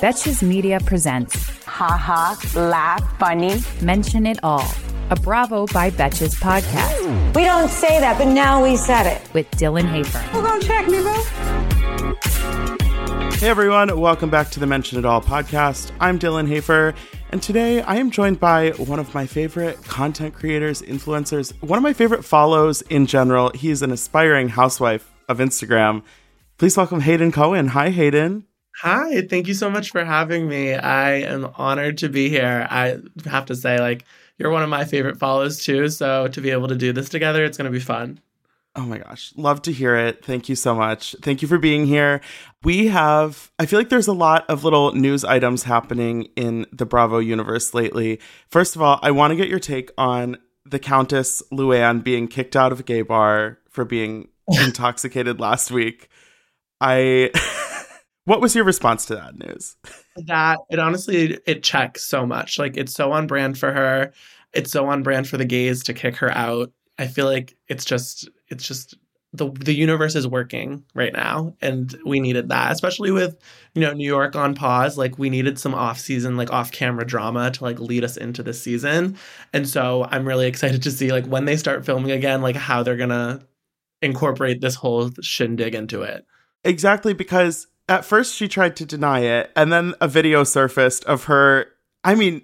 Betches Media presents Ha ha, laugh, funny. Mention It All, a Bravo by Betches podcast We don't say that, but now we said it. with Dylan Hafer. Who gonna check me, bro? Hey everyone, welcome back to the Mention It All podcast. I'm Dylan Hafer, and today I am joined by one of my favorite content creators, influencers, one of my favorite follows in general. He is an aspiring housewife of Instagram. Please welcome Hayden Cohen. Hi, Hayden. Hi, thank you so much for having me. I am honored to be here. I have to say, like, you're one of my favorite follows too. So to be able to do this together, it's going to be fun. Oh my gosh, love to hear it. Thank you so much. Thank you for being here. We have, I feel like there's a lot of little news items happening in the Bravo universe lately. First of all, I want to get your take on the Countess Luann being kicked out of a gay bar for being intoxicated last week. I. what was your response to that news? That it honestly it checks so much. Like it's so on brand for her. It's so on brand for the gays to kick her out. I feel like it's just it's just the the universe is working right now and we needed that especially with you know New York on pause like we needed some off season like off camera drama to like lead us into this season and so I'm really excited to see like when they start filming again like how they're going to incorporate this whole shindig into it Exactly, because at first she tried to deny it, and then a video surfaced of her. I mean,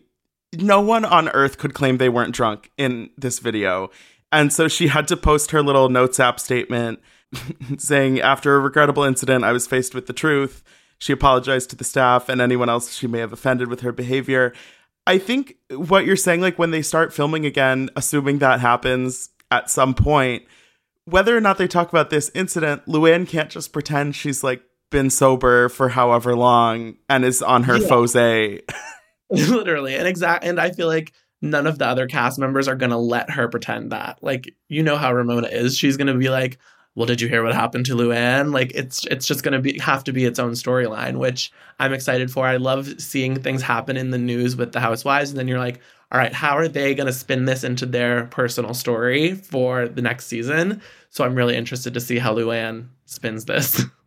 no one on earth could claim they weren't drunk in this video. And so she had to post her little notes app statement saying, After a regrettable incident, I was faced with the truth. She apologized to the staff and anyone else she may have offended with her behavior. I think what you're saying, like when they start filming again, assuming that happens at some point, whether or not they talk about this incident, Luann can't just pretend she's like been sober for however long and is on her Yeah. fose. literally and exact and i feel like none of the other cast members are gonna let her pretend that. Like you know how ramona is. She's gonna be like well did you hear what happened to luann? Like it's it's just gonna be have to be its own storyline which i'm excited for. I love seeing things happen in the news with the housewives and then you're like all right how are they gonna spin this into their personal story for the next season? So i'm really interested to see how luann spins this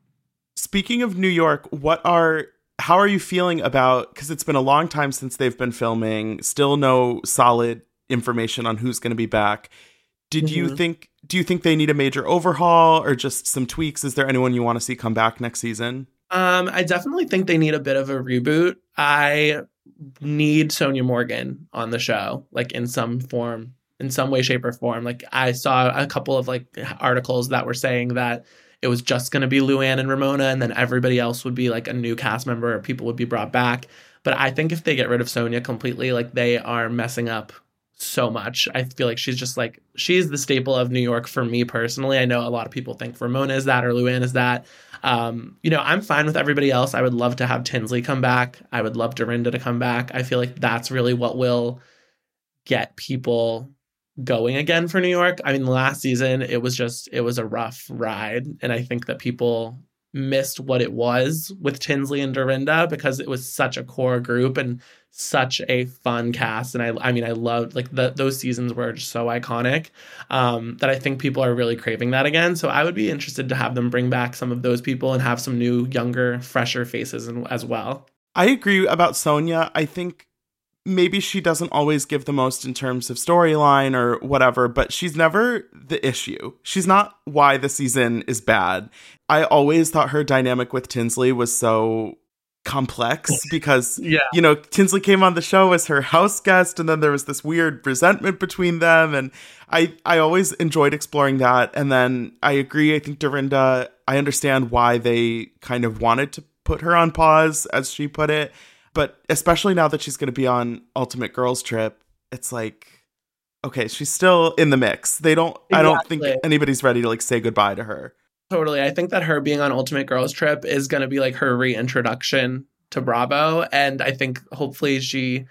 Speaking of New York, what are how are you feeling about because it's been a long time since they've been filming, still no solid information on who's going to be back. Did you Mhm. think do you think they need a major overhaul or just some tweaks? Is there anyone you want to see come back next season? Um, I definitely think they need a bit of a reboot. I need Sonja Morgan on the show, like in some form, in some way, shape, or form. Like I saw a couple of like articles that were saying that it was just going to be Luann and Ramona, and then everybody else would be like a new cast member, or people would be brought back. But I think if they get rid of Sonja completely, like they are messing up so much. I feel like she's just like she's the staple of New York for me personally. I know a lot of people think Ramona is that or Luann is that. Um, you know, I'm fine with everybody else. I would love to have Tinsley come back. I would love Dorinda to come back. I feel like that's really what will get people going again for New York. I mean, last season it was just it was a rough ride, and I think that people missed what it was with Tinsley and Dorinda because it was such a core group and such a fun cast and I I mean I loved like the, those seasons were just so iconic um, that I think people are really craving that again so I would be interested to have them bring back some of those people and have some new younger fresher faces as well I agree about Sonja. I think maybe she doesn't always give the most in terms of storyline or whatever, but she's never the issue. She's not why the season is bad. I always thought her dynamic with Tinsley was so complex because yeah you know Tinsley came on the show as her house guest and then there was this weird resentment between them and I I always enjoyed exploring that and then I agree I think Dorinda I understand why they kind of wanted to put her on pause as she put it but especially now that she's going to be on Ultimate Girls Trip it's like okay she's still in the mix they don't I don't think anybody's ready to like say goodbye to her Totally. I think that her being on Ultimate Girls Trip is going to be like her reintroduction to Bravo. And I think hopefully she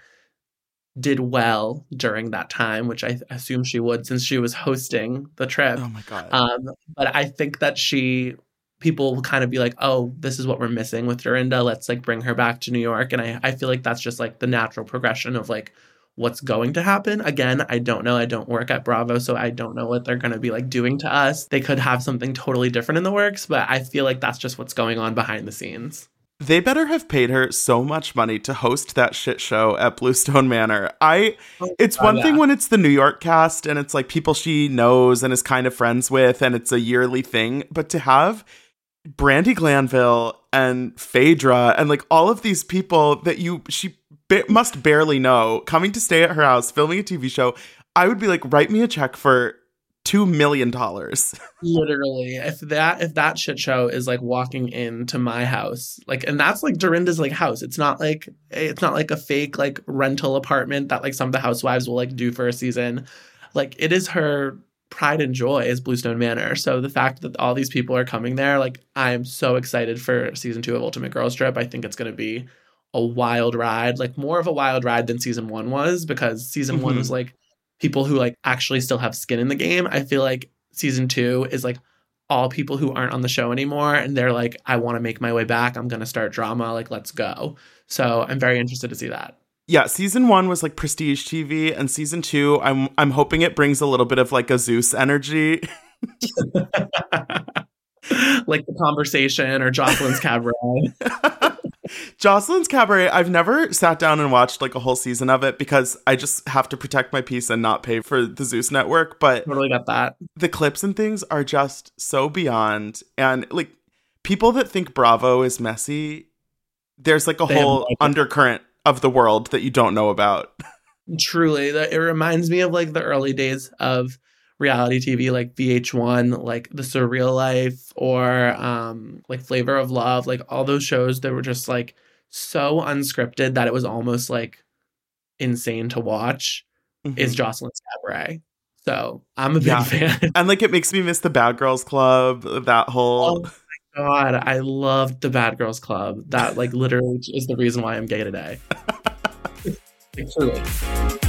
did well during that time, which I assume she would since she was hosting the trip. Oh my god. Um, but I think that she people will kind of be like, oh, this is what we're missing with Dorinda. Let's like bring her back to New York. And I, I feel like that's just like the natural progression of like what's going to happen. Again, I don't know. I don't work at Bravo, so I don't know what they're going to be like doing to us. They could have something totally different in the works, but I feel like that's just what's going on behind the scenes. They better have paid her so much money to host that shit show at Bluestone Manor. I oh it's God, one yeah. thing when it's the New York cast and it's like people she knows and is kind of friends with and it's a yearly thing, but to have Brandi Glanville and Phaedra and like all of these people that you she ba- must barely know coming to stay at her house filming a TV show, I would be like write me a check for 2 million dollars. Literally, if that if that shit show is like walking into my house, like, and that's like Dorinda's like house. It's not like it's not like a fake like rental apartment that like some of the housewives will like do for a season. Like, it is her pride and joy is Bluestone Manor. So the fact that all these people are coming there, like, I am so excited for season two of Ultimate Girls Trip. I think it's going to be a wild ride, like more of a wild ride than season one was because season one Mhm. was like people who like actually still have skin in the game. I feel like season two is like all people who aren't on the show anymore and they're like, I want to make my way back. I'm going to start drama. Like, let's go. So I'm very interested to see that. Yeah, season one was like prestige TV, and season two, I'm I'm hoping it brings a little bit of like a Zeus energy. like the conversation or Joseline's cabaret. Joseline's Cabaret, I've never sat down and watched like a whole season of it because I just have to protect my peace and not pay for the Zeus network. But totally got that. the clips and things are just so beyond. And like people that think Bravo is messy, there's like a They whole undercurrent of the world that you don't know about. Truly, that it reminds me of like the early days of reality TV, like VH1, like The Surreal Life, or um, like Flavor of Love, like all those shows that were just like so unscripted that it was almost like insane to watch. Is Mhm. Joseline's Cabaret. So I'm a big Yeah. fan. and like it makes me miss the Bad Girls Club, that whole Oh God, I loved the Bad Girls Club. That like literally is the reason why I'm gay today. Truly.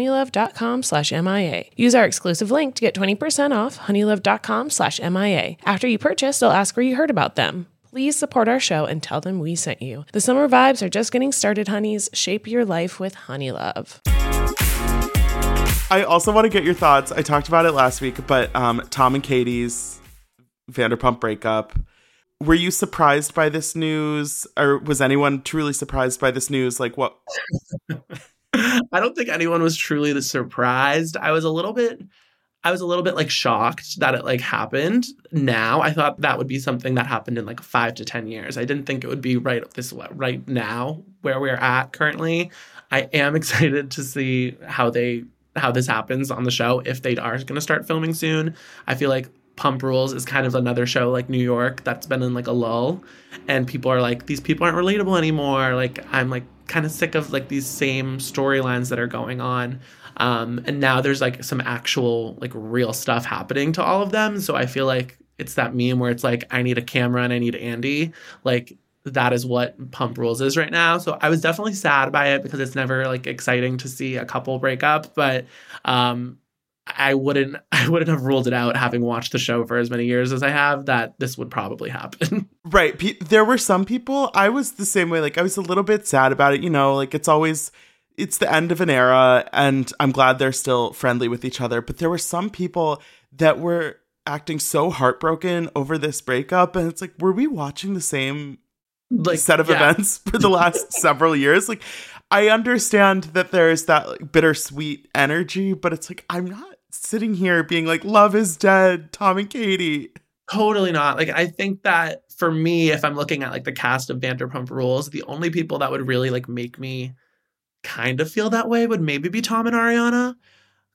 honeylove.com slash MIA. Use our exclusive link to get 20% off honeylove.com slash MIA. After you purchase, they'll ask where you heard about them. Please support our show and tell them we sent you. The summer vibes are just getting started, honeys. Shape your life with Honeylove. I also want to get your thoughts. I talked about it last week, but um, Tom and Katie's Vanderpump breakup. Were you surprised by this news, or was anyone truly surprised by this news? Like, what? I don't think anyone was truly surprised. I was a little bit I was a little bit like shocked that it like happened now. I thought that would be something that happened in like 5 to 10 years. I didn't think it would be right this right now where we're at currently. I am excited to see how they how this happens on the show if they are going to start filming soon. I feel like Pump Rules is kind of another show like New York that's been in like a lull and people are like these people aren't relatable anymore. Like I'm like kind of sick of like these same storylines that are going on. Um, and now there's like some actual like real stuff happening to all of them. So I feel like it's that meme where it's like I need a camera and I need Andy. Like that is what Pump Rules is right now. So I was definitely sad by it because it's never like exciting to see a couple break up, but um I wouldn't I wouldn't have ruled it out having watched the show for as many years as I have that this would probably happen. Right. Pe- there were some people I was the same way like I was a little bit sad about it, you know, like it's always it's the end of an era and I'm glad they're still friendly with each other, but there were some people that were acting so heartbroken over this breakup and it's like were we watching the same like set of yeah. events for the last several years? Like I understand that there's that like, bittersweet energy, but it's like I'm not sitting here being like, love is dead, Tom and Katie. Totally not. Like, I think that for me, if I'm looking at like the cast of Vanderpump Rules, the only people that would really like make me kind of feel that way would maybe be Tom and Ariana.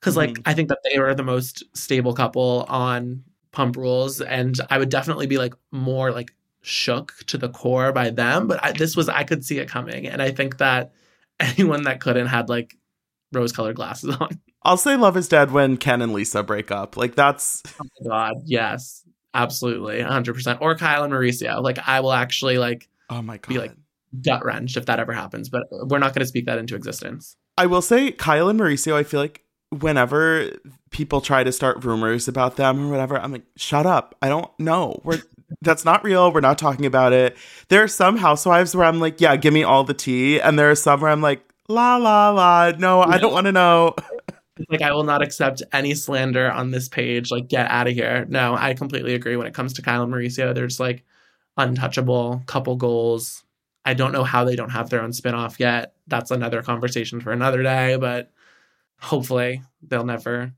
Cause like mm-hmm. I think that they are the most stable couple on Pump Rules. And I would definitely be like more like shook to the core by them. But I, this was, I could see it coming. And I think that anyone that couldn't had like rose colored glasses on. I'll say Love is Dead when Ken and Lisa break up. Like that's Oh my god, yes. Absolutely. 100%. Or Kyle and Mauricio. Like I will actually like Oh my god. be like gut wrenched if that ever happens, but we're not going to speak that into existence. I will say Kyle and Mauricio, I feel like whenever people try to start rumors about them or whatever, I'm like, shut up. I don't know. We're that's not real. We're not talking about it. There are some housewives where I'm like, yeah, give me all the tea. And there are some where I'm like, la la la. No, I don't want to know. like I will not accept any slander on this page. Like, get out of here. No, I completely agree. When it comes to Kyle and Mauricio, they're just like untouchable couple goals. I don't know how they don't have their own spinoff yet. That's another conversation for another day, but hopefully they'll never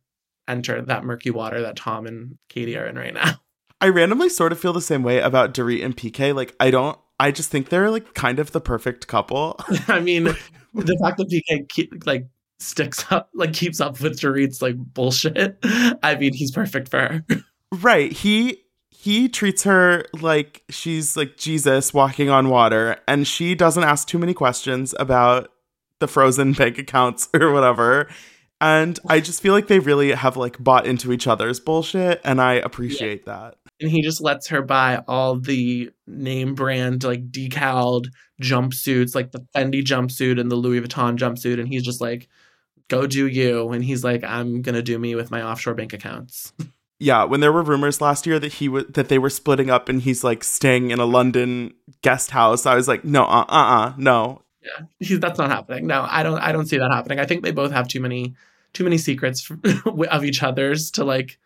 enter that murky water that Tom and Katie are in right now. I randomly sort of feel the same way about Dorit and PK. Like, I don't, I just think they're like kind of the perfect couple. I mean, the fact that PK keep, like sticks up, like keeps up with Dorit's like bullshit. I mean, he's perfect for her. Right. He he treats her like she's like Jesus walking on water, and she doesn't ask too many questions about the frozen bank accounts or whatever. And I just feel like they really have like bought into each other's bullshit, and I appreciate yeah. that. And he just lets her buy all the name brand like decaled jumpsuits, like the Fendi jumpsuit and the Louis Vuitton jumpsuit, and he's just like, go do you. And he's like, I'm gonna do me with my offshore bank accounts. Yeah, when there were rumors last year that he w- that they were splitting up and he's like staying in a London guest house, I was like, no, uh, uh, uh no. Yeah, he's, that's not happening. No, I don't, I don't see that happening. I think they both have too many, too many secrets of each other's to like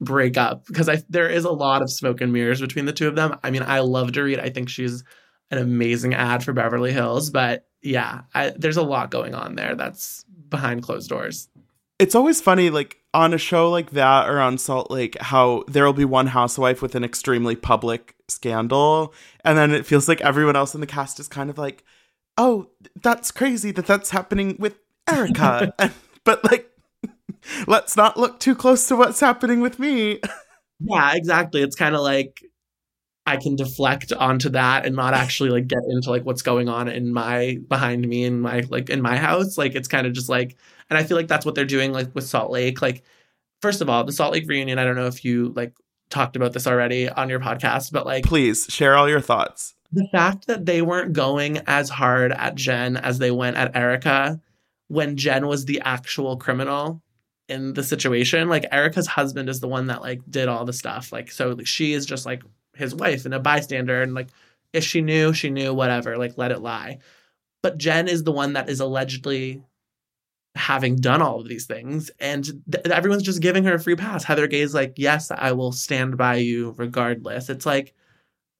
break up because I there is a lot of smoke and mirrors between the two of them. I mean, I love Dorit. I think she's an amazing ad for Beverly Hills, but yeah, I, there's a lot going on there that's behind closed doors. It's always funny, like on a show like that or on Salt Lake, how there'll be one housewife with an extremely public scandal, and then it feels like everyone else in the cast is kind of like, "Oh, that's crazy that that's happening with Erika," and, but like, let's not look too close to what's happening with me. Yeah, exactly. It's kind of like I can deflect onto that and not actually like get into like what's going on in my behind me in my like in my house. Like it's kind of just like and I feel like that's what they're doing like with Salt Lake. Like, first of all, the Salt Lake reunion, I don't know if you like talked about this already on your podcast, but like please share all your thoughts. The fact that they weren't going as hard at Jen as they went at Erika when Jen was the actual criminal in the situation. Like Erika's husband is the one that like did all the stuff. Like so like, she is just like his wife and a bystander and like if she knew, she knew whatever, like let it lie. But Jen is the one that is allegedly having done all of these things and th- everyone's just giving her a free pass. Heather Gay's like, "Yes, I will stand by you regardless." It's like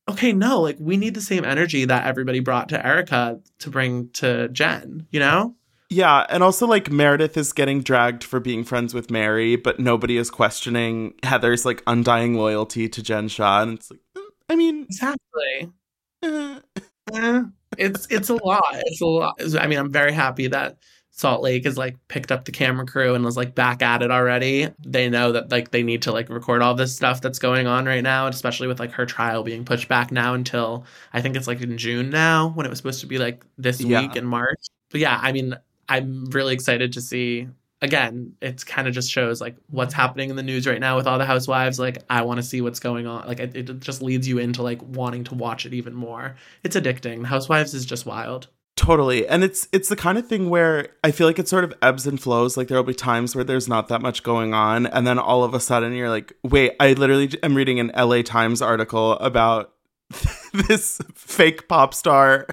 okay, no, like we need the same energy that everybody brought to Erika to bring to Jen, you know? Yeah, and also like Meredith is getting dragged for being friends with Mary, but nobody is questioning Heather's like undying loyalty to Jen Shah, And it's like, mm, I mean, Exactly. Eh, it's it's a lot. It's a lot. I mean, I'm very happy that Salt Lake has like picked up the camera crew and was like back at it already. They know that like they need to like record all this stuff that's going on right now, especially with like her trial being pushed back now until I think it's like in June now when it was supposed to be like this Yeah. week in March. But yeah, I mean, I'm really excited to see again, it's kind of just shows like what's happening in the news right now with all the housewives. Like, I want to see what's going on. Like, it, it just leads you into like wanting to watch it even more. It's addicting. The housewives is just wild. Totally. And it's it's the kind of thing where I feel like it sort of ebbs and flows. Like there'll be times where there's not that much going on and then all of a sudden you're like, "Wait, I literally am reading an LA Times article about this fake pop star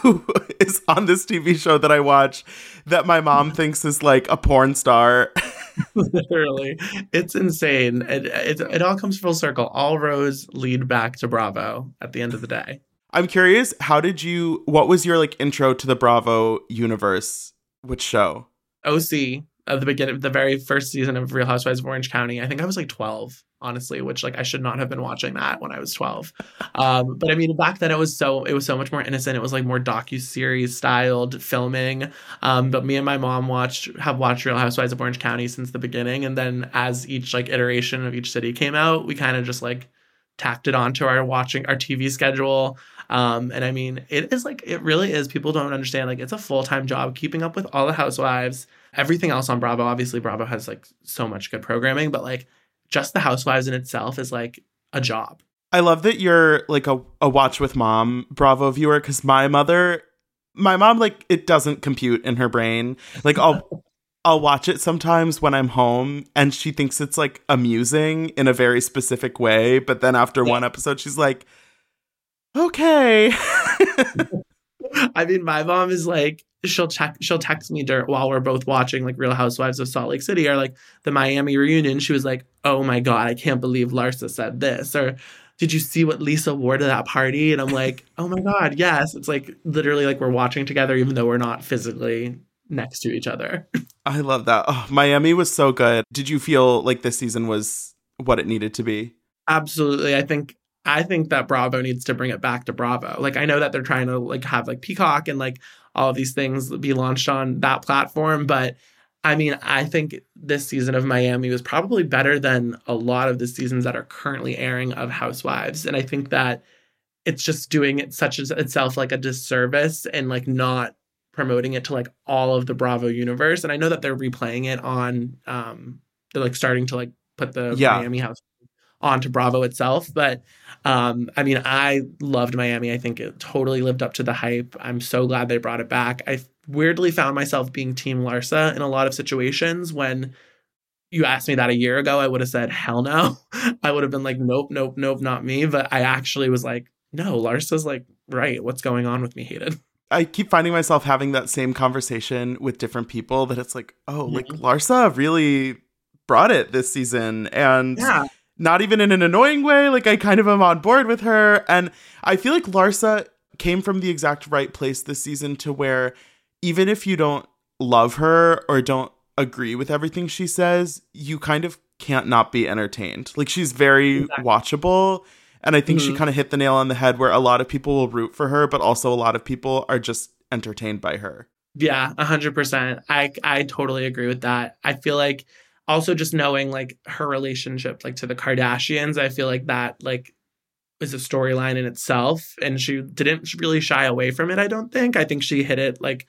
who is on this TV show that I watch that my mom thinks is like a porn star." Literally, it's insane. It, it it all comes full circle. All roads lead back to Bravo at the end of the day. I'm curious, how did you what was your like intro to the Bravo universe? Which show? OC at the beginning, the very first season of Real Housewives of Orange County. I think I was like 12, honestly, which like I should not have been watching that when I was 12. Um, but I mean, back then it was so it was so much more innocent. It was like more docu series styled filming. Um, but me and my mom watched have watched Real Housewives of Orange County since the beginning, and then as each like iteration of each city came out, we kind of just like tacked it onto our watching our TV schedule. Um, and I mean, it is like it really is. People don't understand like it's a full time job keeping up with all the housewives, everything else on Bravo. Obviously, Bravo has like so much good programming, but like just the housewives in itself is like a job. I love that you're like a, a watch with mom Bravo viewer because my mother, my mom, like it doesn't compute in her brain. Like I'll, I'll watch it sometimes when I'm home and she thinks it's like amusing in a very specific way. But then after Yeah. one episode, she's like, okay. I mean, my mom is like, she'll check, she'll text me dur- while we're both watching like Real Housewives of Salt Lake City or like the Miami reunion. She was like, "Oh my god, I can't believe Larsa said this," or "Did you see what Lisa wore to that party?" And I'm like, "Oh my god, yes!" It's like literally like we're watching together, even though we're not physically next to each other. I love that. Oh, Miami was so good. Did you feel like this season was what it needed to be? Absolutely. I think I think that Bravo needs to bring it back to Bravo. Like I know that they're trying to like have like Peacock and like all of these things be launched on that platform, but I mean, I think this season of Miami was probably better than a lot of the seasons that are currently airing of Housewives. And I think that it's just doing it such as itself like a disservice and like not promoting it to like all of the Bravo universe. And I know that they're replaying it on um they're like starting to like put the Yeah. Miami house onto Bravo itself. But um, I mean, I loved Miami. I think it totally lived up to the hype. I'm so glad they brought it back. I weirdly found myself being Team Larsa in a lot of situations when you asked me that a year ago, I would have said, hell no. I would have been like, nope, nope, nope, not me. But I actually was like, no, Larsa's like, right. What's going on with me, Hayden? I keep finding myself having that same conversation with different people that it's like, oh, like. Larsa really brought it this season. And Yeah. Not even in an annoying way. Like I kind of am on board with her. And I feel like Larsa came from the exact right place this season to where even if you don't love her or don't agree with everything she says, you kind of can't not be entertained. Like she's very Exactly. watchable. And I think she Mhm. kind of hit the nail on the head where a lot of people will root for her, but also a lot of people are just entertained by her. Yeah, a hundred percent. I I totally agree with that. I feel like also just knowing like her relationship like to the Kardashians, I feel like that like is a storyline in itself. And she didn't really shy away from it, I don't think. I think she hit it like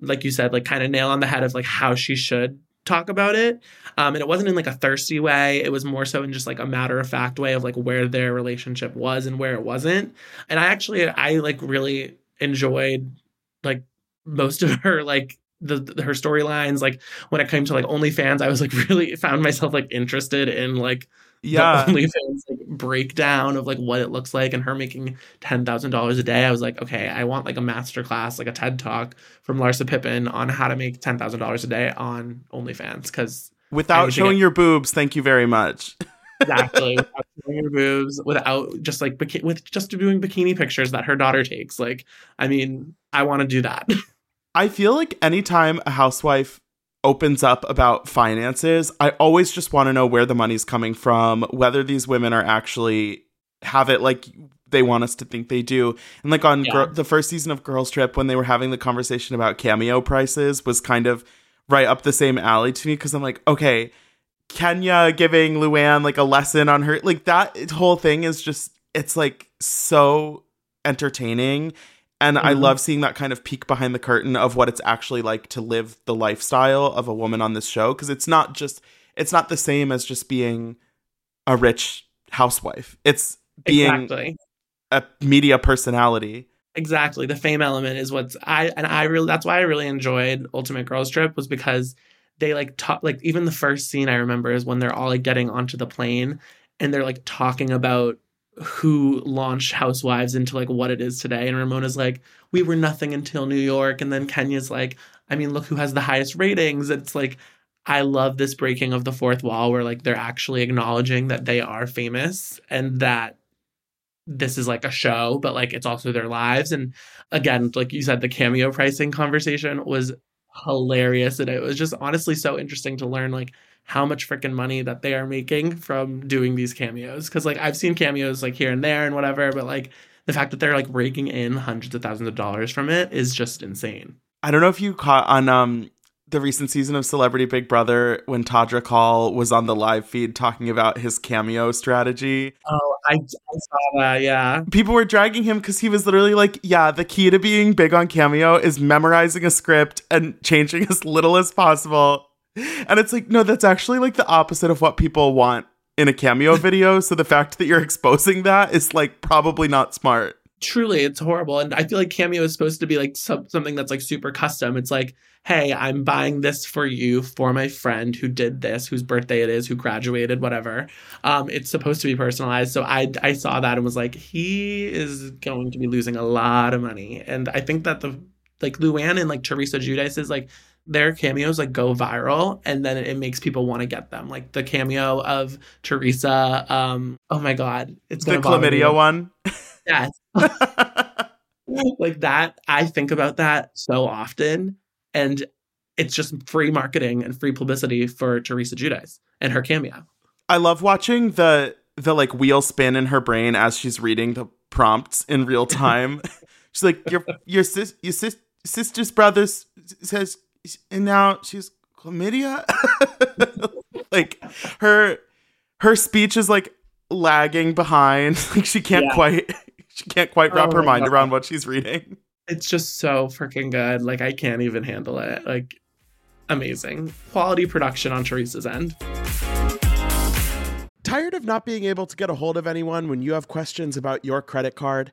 like you said, like kind of nail on the head of like how she should talk about it. Um, and it wasn't in like a thirsty way. It was more so in just like a matter of fact way of like where their relationship was and where it wasn't. And I actually I like really enjoyed like most of her like the, the her storylines. Like when it came to like OnlyFans, I was like really found myself like interested in like Yeah. the OnlyFans like breakdown of like what it looks like and her making ten thousand dollars a day. I was like, okay, I want like a master class, like a TED talk from Larsa Pippen on how to make ten thousand dollars a day on OnlyFans because Without showing your boobs, thank you very much. exactly without showing your boobs without just like with just doing bikini pictures that her daughter takes like i mean i want to do that I feel like anytime a housewife opens up about finances, I always just want to know where the money's coming from, whether these women are actually have it like they want us to think they do. And like on Yeah. Gir- the first season of Girls Trip, when they were having the conversation about cameo prices, was kind of right up the same alley to me because I'm like, okay, Kenya giving Luann like a lesson on her, like that whole thing is just, it's like so entertaining. And I Mhm. love seeing that kind of peek behind the curtain of what it's actually like to live the lifestyle of a woman on this show. Cause it's not just, it's not the same as just being a rich housewife. It's being exactly a media personality. exactly the fame element is what's i and i really that's why i really enjoyed ultimate girls trip was because they like talk like even the first scene i remember is when they're all like getting onto the plane and they're like talking about who launched housewives into like what it is today and ramona's like we were nothing until new york and then kenya's like i mean look who has the highest ratings it's like i love this breaking of the fourth wall where like they're actually acknowledging that they are famous and that this is like a show, but like it's also their lives. And again, like you said, the cameo pricing conversation was hilarious. And it was just honestly so interesting to learn like how much freaking money that they are making from doing these cameos. Cause like I've seen cameos like here and there and whatever, but like the fact that they're like raking in hundreds of thousands of dollars from it is just insane. I don't know if you caught on um the recent season of Celebrity Big Brother when Todrick Hall was on the live feed talking about his cameo strategy. Oh, I, I saw that. Yeah. People were dragging him because he was literally like, Yeah, the key to being big on cameo is memorizing a script and changing as little as possible. And it's like, no, that's actually like the opposite of what people want in a cameo video. So the fact that you're exposing that is like probably not smart. truly it's horrible. And i feel like cameo is supposed to be like some, something that's like super custom. It's like hey i'm buying this for you for my friend who did this whose birthday it is who graduated whatever. Um it's supposed to be personalized. So i i saw that and was like he is going to be losing a lot of money. And i think that the like luann and like teresa giudice is like their cameos like go viral and then it makes people want to get them like the cameo of teresa um oh my god it's The bother me. chlamydia one. yes like that i think about that so often and it's just free marketing and free publicity for teresa giudice and her cameo I love watching the the like wheel spin in her brain as she's reading the prompts in real time. she's like, your your sis your sis, sister's brother says, and now she's chlamydia. like her her speech is like lagging behind. Like she can't Yeah. quite she can't quite wrap Oh her mind God. around what she's reading. it's just so freaking good like i can't even handle it like amazing quality production on teresa's end Tired of not being able to get a hold of anyone when you have questions about your credit card?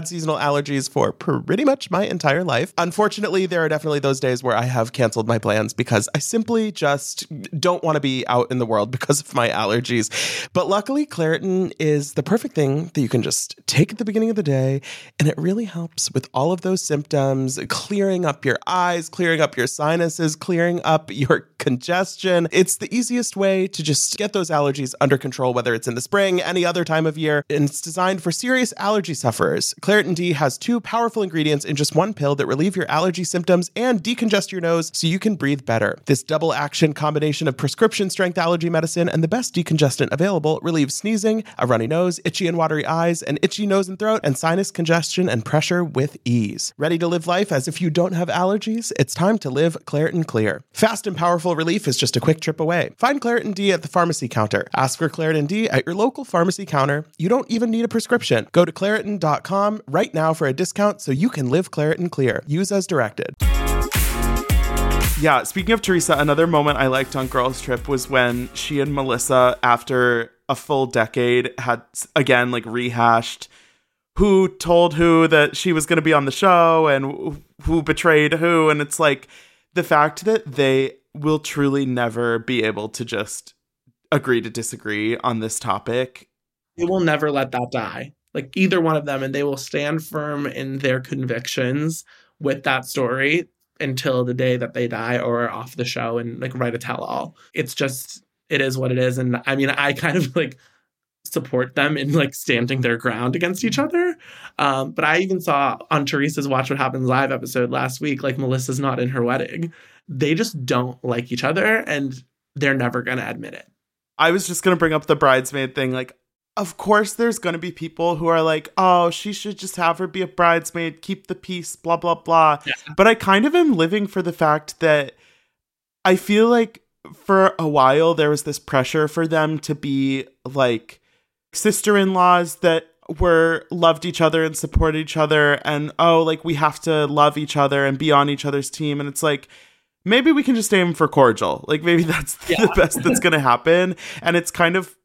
had seasonal allergies for pretty much my entire life. Unfortunately, there are definitely those days where I have canceled my plans because I simply just don't want to be out in the world because of my allergies. But luckily, Claritin is the perfect thing that you can just take at the beginning of the day, and it really helps with all of those symptoms, clearing up your eyes, clearing up your sinuses, clearing up your congestion. It's the easiest way to just get those allergies under control, whether it's in the spring, any other time of year. And it's designed for serious allergy sufferers. D has two powerful ingredients in just one pill that relieve your allergy symptoms and decongest your nose so you can breathe better. This double action combination of prescription strength allergy medicine and the best decongestant available relieves sneezing, a runny nose, itchy and watery eyes, an itchy nose and throat, and sinus congestion and pressure with ease. Ready to live life as if you don't have allergies? It's time to live Claritin Clear. Fast and powerful relief is just a quick trip away. Find Claritin D at the pharmacy counter. Ask for Claritin D at your local pharmacy counter. You don't even need a prescription. Go to Claritin.com right now for a discount so you can live Claritin Clear. Use as directed. Yeah, speaking of Teresa, another moment I liked on Girls Trip was when she and Melissa, after a full decade, had again like rehashed who told who that she was going to be on the show and who betrayed who. And it's like the fact that they will truly never be able to just agree to disagree on this topic. They will never let that die. Like either one of them, and they will stand firm in their convictions with that story until the day that they die or off the show and like write a tell all. It's just, it is what it is. And I mean, I kind of like support them in like standing their ground against each other. Um, but I even saw on Teresa's Watch What Happens Live episode last week, like Melissa's not in her wedding. They just don't like each other and they're never going to admit it. I was just going to bring up the bridesmaid thing. Like, of course, there's going to be people who are like, oh, she should just have her be a bridesmaid, keep the peace, blah, blah, blah. Yeah. But I kind of am living for the fact that I feel like for a while there was this pressure for them to be like sister in laws that were loved each other and supported each other and oh like we have to love each other and be on each other's team and it's like maybe we can just aim for cordial like maybe that's yeah. the best that's going to happen and it's kind of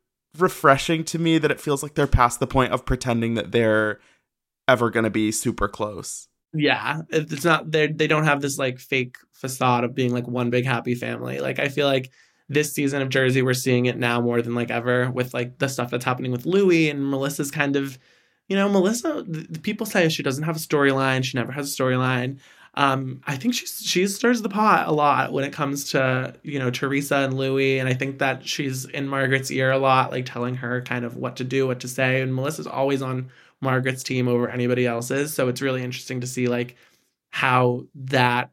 refreshing to me that it feels like they're past the point of pretending that they're ever going to be super close yeah it's not they they don't have this like fake facade of being like one big happy family like i feel like this season of Jersey, we're seeing it now more than like ever with like the stuff that's happening with Louis and Melissa's kind of, you know, Melissa. The people say she doesn't have a storyline. She never has a storyline. Um, I think she she stirs the pot a lot when it comes to you know Teresa and Louis, and I think that she's in Margaret's ear a lot, like telling her kind of what to do, what to say. And Melissa's always on Margaret's team over anybody else's, so it's really interesting to see like how that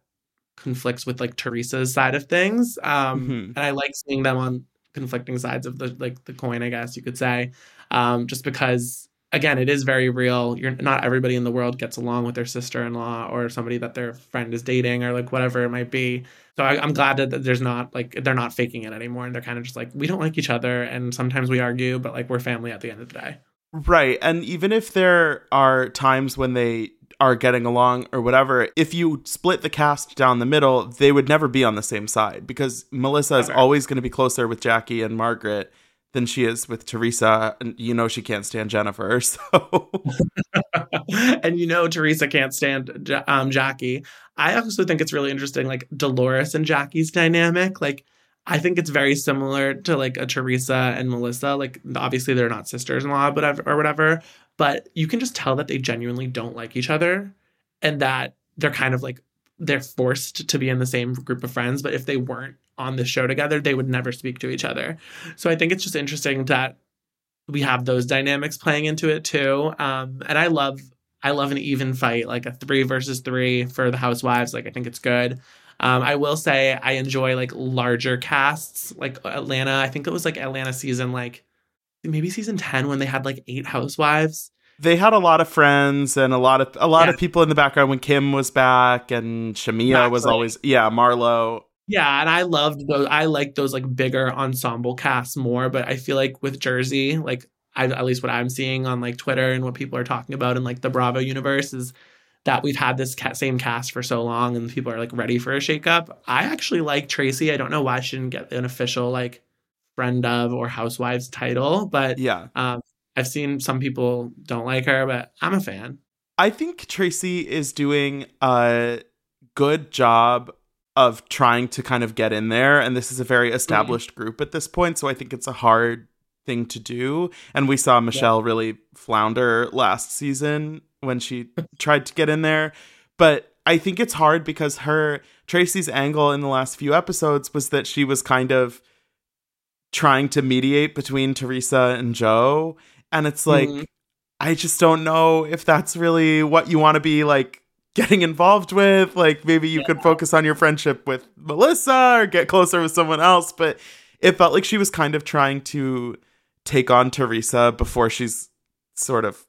conflicts with like Teresa's side of things. Um, mm-hmm. and I like seeing them on conflicting sides of the like the coin, I guess you could say. Um, just because again, it is very real. You're not everybody in the world gets along with their sister-in-law or somebody that their friend is dating or like whatever it might be. So I, am glad that, that there's not like they're not faking it anymore, and they're kind of just like we don't like each other, and sometimes we argue, but like we're family at the end of the day. Right, and even if there are times when they are getting along or whatever, if you split the cast down the middle, they would never be on the same side because Melissa is always going to be closer with Jackie and Margaret than she is with Teresa. And you know, she can't stand Jennifer. So, and you know, Teresa can't stand um, Jackie. I also think it's really interesting, like Dolores and Jackie's dynamic. Like, I think it's very similar to like a Teresa and Melissa. Like, obviously, they're not sisters in law, but or whatever but you can just tell that they genuinely don't like each other and that they're kind of like they're forced to be in the same group of friends but if they weren't on the show together they would never speak to each other. So i think it's just interesting that we have those dynamics playing into it too. Um, and i love i love an even fight like a three versus three for the housewives. Like i think it's good. Um, i will say i enjoy like larger casts like atlanta. I think it was like atlanta season like maybe season 10 when they had like eight housewives. They had a lot of friends and a lot of a lot yeah. of people in the background when Kim was back and Shamea was always yeah Marlo yeah and I loved those I like those like bigger ensemble casts more but I feel like with Jersey like I, at least what I'm seeing on like Twitter and what people are talking about in like the Bravo universe is that we've had this ca- same cast for so long and people are like ready for a shakeup. I actually like Traci. I don't know why she didn't get an official like friend of or housewives title, but yeah, um, I've seen some people don't like her, but I'm a fan. I think Traci is doing a good job of trying to kind of get in there. And this is a very established group at this point. So I think it's a hard thing to do. And we saw Michelle really flounder last season when she tried to get in there. But I think it's hard because her Traci's angle in the last few episodes was that she was kind of trying to mediate between Teresa and Joe. And it's like, Mhm. I just don't know if that's really what you want to be like getting involved with. Like maybe you could focus on your friendship with Melissa or get closer with someone else. But it felt like she was kind of trying to take on Teresa before she's sort of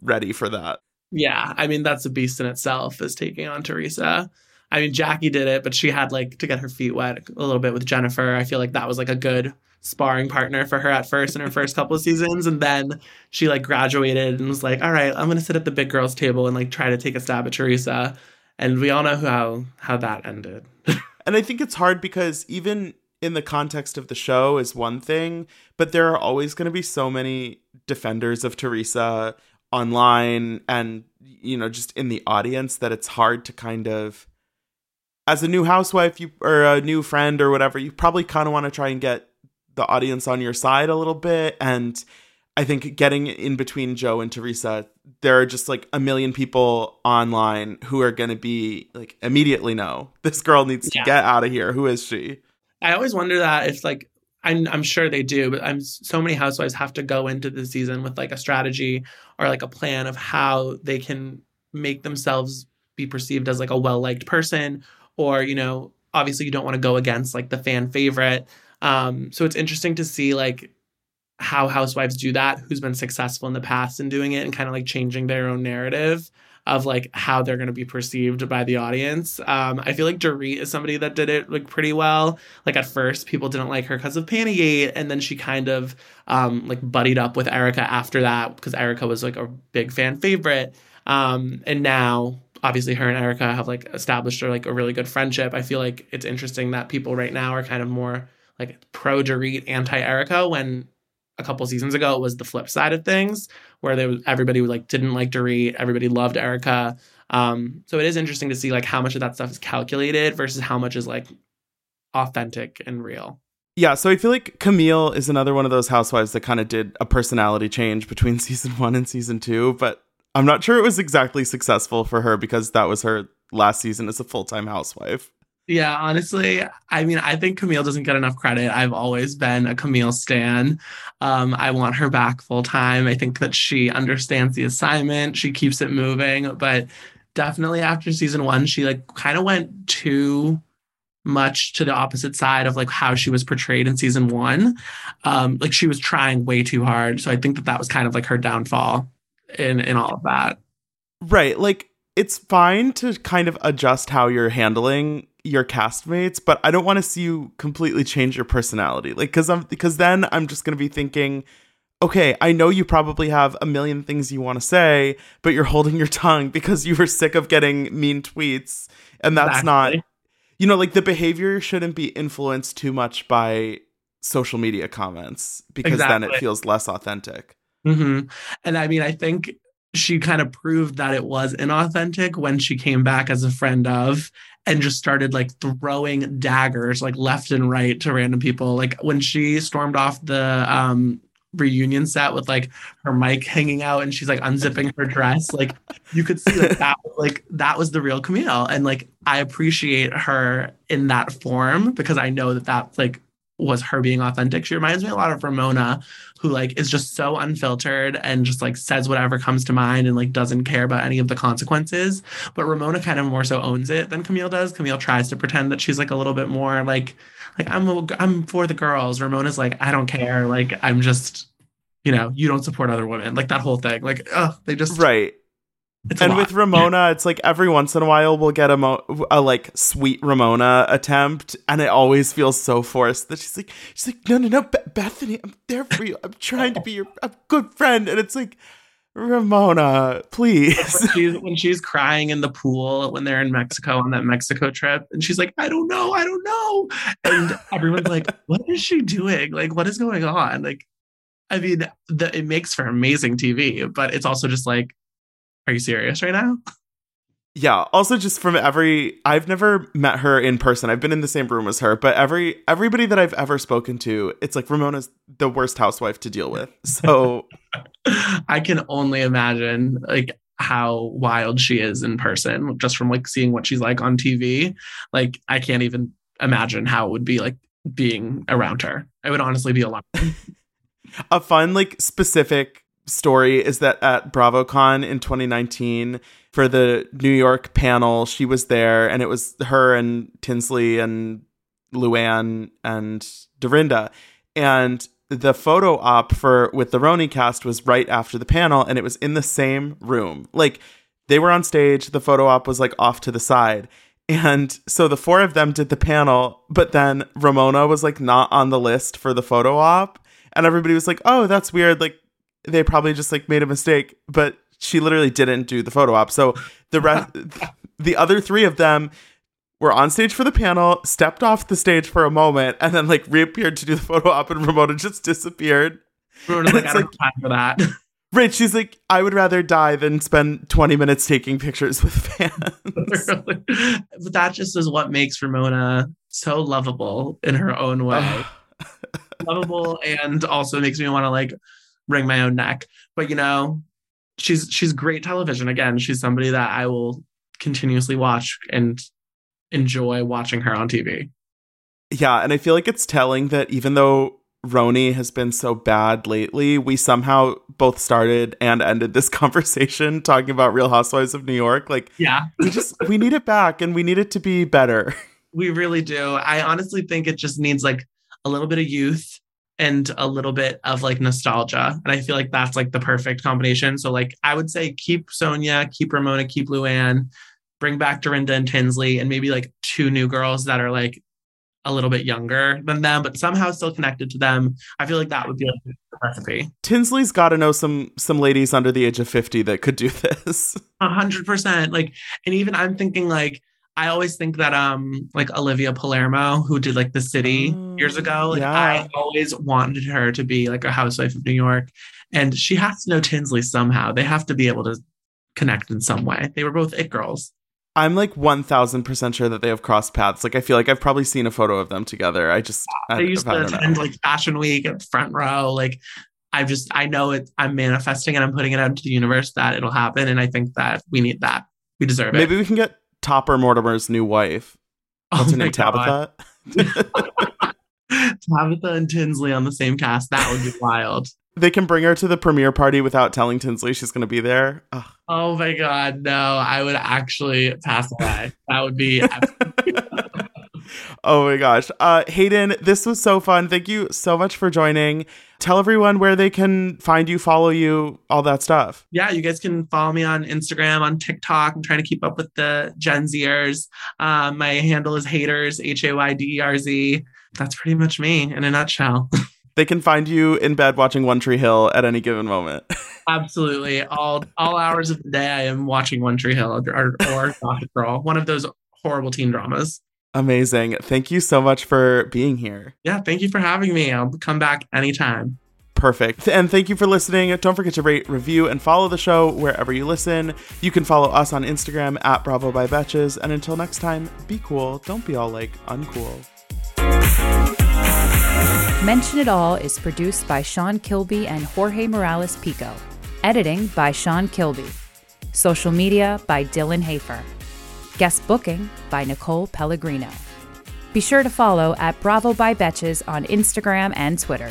ready for that. Yeah, I mean that's a beast in itself is taking on Teresa. I mean Jackie did it, but she had like to get her feet wet a little bit with Jennifer. I feel like that was like a good sparring partner for her at first in her first couple seasons and then she like graduated and was like, "All right, I'm going to sit at the big girls table and like try to take a stab at Teresa." And we all know how how that ended. And I think it's hard because even in the context of the show is one thing, but there are always going to be so many defenders of Teresa online and you know just in the audience that it's hard to kind of as a new housewife you or a new friend or whatever, you probably kind of want to try and get the audience on your side a little bit and I think getting in between Joe and Teresa, there are just like a million people online who are going to be like immediately know this girl needs to Yeah. get out of here. Who is she? I always wonder that if like I'm I'm sure they do, but I'm so many housewives have to go into the season with like a strategy or like a plan of how they can make themselves be perceived as like a well-liked person or you know obviously you don't want to go against like the fan favorite um so it's interesting to see like how housewives do that who's been successful in the past in doing it and kind of like changing their own narrative of like how they're going to be perceived by the audience um i feel like Dorit is somebody that did it like pretty well like at first people didn't like her because of Pantygate, and then she kind of um like buddied up with Erika after that because Erika was like a big fan favorite. Um and now obviously her and Erika have like established like a really good friendship. I feel like it's interesting that people right now are kind of more like pro Dorit, anti Erika when a couple seasons ago it was the flip side of things where was everybody like didn't like Dorit, everybody loved Erika. Um, so it is interesting to see like how much of that stuff is calculated versus how much is like authentic and real. Yeah, so I feel like Camille is another one of those housewives that kind of did a personality change between season one and season two, but I'm not sure it was exactly successful for her because that was her last season as a full time housewife. Yeah, honestly, I mean, I think Camille doesn't get enough credit. I've always been a Camille stan. Um, I want her back full time. I think that she understands the assignment. She keeps it moving, but definitely after season one, she like kind of went too much to the opposite side of like how she was portrayed in season one. Um, like she was trying way too hard. So I think that that was kind of like her downfall in in all of that. Right. Like it's fine to kind of adjust how you're handling your castmates, but I don't want to see you completely change your personality. Like cuz I'm because then I'm just going to be thinking okay, I know you probably have a million things you want to say, but you're holding your tongue because you were sick of getting mean tweets and that's not you know like the behavior shouldn't be influenced too much by social media comments because then it feels less authentic. hmm And I mean, I think she kind of proved that it was inauthentic when she came back as a friend of and just started like throwing daggers like left and right to random people. Like when she stormed off the um reunion set with like her mic hanging out and she's like unzipping her dress like you could see that that like that was the real Camille and like I appreciate her in that form because I know that that like was her being authentic. She reminds me a lot of Ramona who like is just so unfiltered and just like says whatever comes to mind and like doesn't care about any of the consequences. But Ramona kind of more so owns it than Camille does. Camille tries to pretend that she's like a little bit more like like I'm a, I'm for the girls. Ramona's like I don't care. Like I'm just you know you don't support other women. Like that whole thing. Like oh they just Right. It's and with Ramona, it's like every once in a while we'll get a, mo- a like sweet Ramona attempt, and it always feels so forced that she's like, she's like, no, no, no, Be- Bethany, I'm there for you. I'm trying to be your a good friend, and it's like, Ramona, please. when she's when she's crying in the pool when they're in Mexico on that Mexico trip, and she's like, I don't know, I don't know, and everyone's like, What is she doing? Like, what is going on? Like, I mean, the, it makes for amazing TV, but it's also just like, Are you serious right now? Yeah. Also, just from every, I've never met her in person. I've been in the same room as her, but every everybody that I've ever spoken to, it's like Ramona's the worst housewife to deal with. So I can only imagine like how wild she is in person, just from like seeing what she's like on TV. Like I can't even imagine how it would be like being around her. It would honestly be a lot. a fun, like specific story is that at BravoCon in 2019 for the New York panel, she was there, and it was her and Tinsley and Luann and Dorinda, and the photo op for with the RHONY cast was right after the panel, and it was in the same room. Like they were on stage, the photo op was like off to the side. And so the four of them did the panel, but then Ramona was like not on the list for the photo op. And everybody was like, oh, that's weird. Like they probably just like made a mistake, but she literally didn't do the photo op. So the rest, the other three of them were on stage for the panel, stepped off the stage for a moment, and then like reappeared to do the photo op, and Ramona just disappeared. Ramona's like, I don't have time for that. Right, she's like, I would rather die than spend 20 minutes taking pictures with fans. but that just is what makes Ramona so lovable in her own way. lovable and also makes me want to like wring my own neck. But you know, she's she's great television. Again, she's somebody that I will continuously watch and enjoy watching her on TV. Yeah, and I feel like it's telling that even though RHONY has been so bad lately, we somehow both started and ended this conversation talking about Real Housewives of New York. Like, yeah, we just we need it back and we need it to be better. We really do. I honestly think it just needs like a little bit of youth and a little bit of like nostalgia. And I feel like that's like the perfect combination. So like I would say keep Sonja, keep Ramona, keep Luann, bring back Dorinda and Tinsley, and maybe like two new girls that are like a little bit younger than them, but somehow still connected to them. I feel like that would be like the recipe. Tinsley's got to know some some ladies under the age of fifty that could do this. A hundred percent. Like, and even I'm thinking like I always think that um like Olivia Palermo, who did like The City years ago, like yeah. I always wanted her to be like a housewife of New York, and she has to know Tinsley somehow. They have to be able to connect in some way. They were both it girls. I'm like 1000% sure that they have crossed paths. Like, I feel like I've probably seen a photo of them together. I just, I, They used I to don't know. attend like Fashion Week at front row. Like, I just, I know it. I'm manifesting and I'm putting it out into the universe that it'll happen. And I think that we need that. We deserve it. Maybe we can get Topper Mortimer's new wife. What's Oh her name? God. Tabitha? Tabitha and Tinsley on the same cast. That would be wild. they can bring her to the premiere party without telling Tinsley she's going to be there. Ugh. Oh my god, no! I would actually pass away. That would be. oh my gosh. Uh, Hayden, this was so fun. Thank you so much for joining. Tell everyone where they can find you, follow you, all that stuff. yeah, you guys can follow me on Instagram, on TikTok. I'm trying to keep up with the Gen Zers. Um, my handle is haters, H A Y D E R Z. That's pretty much me in a nutshell. They can find you in bed watching One Tree Hill at any given moment. Absolutely, all all hours of the day, I am watching One Tree Hill or or Gossip Girl, one of those horrible teen dramas. Amazing. Thank you so much for being here. Yeah, thank you for having me. I'll come back anytime. Perfect. And thank you for listening. Don't forget to rate, review, and follow the show wherever you listen. You can follow us on Instagram at Bravo by Betches. And until next time, be cool. Don't be all like uncool. Mention It All is produced by Sean Kilby and Jorge Morales Pico. Editing by Sean Kilby. Social media by Dylan Hafer. Guest booking by Nicole Pellegrino. Be sure to follow at Bravo by Betches on Instagram and Twitter.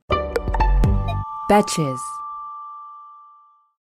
Betches.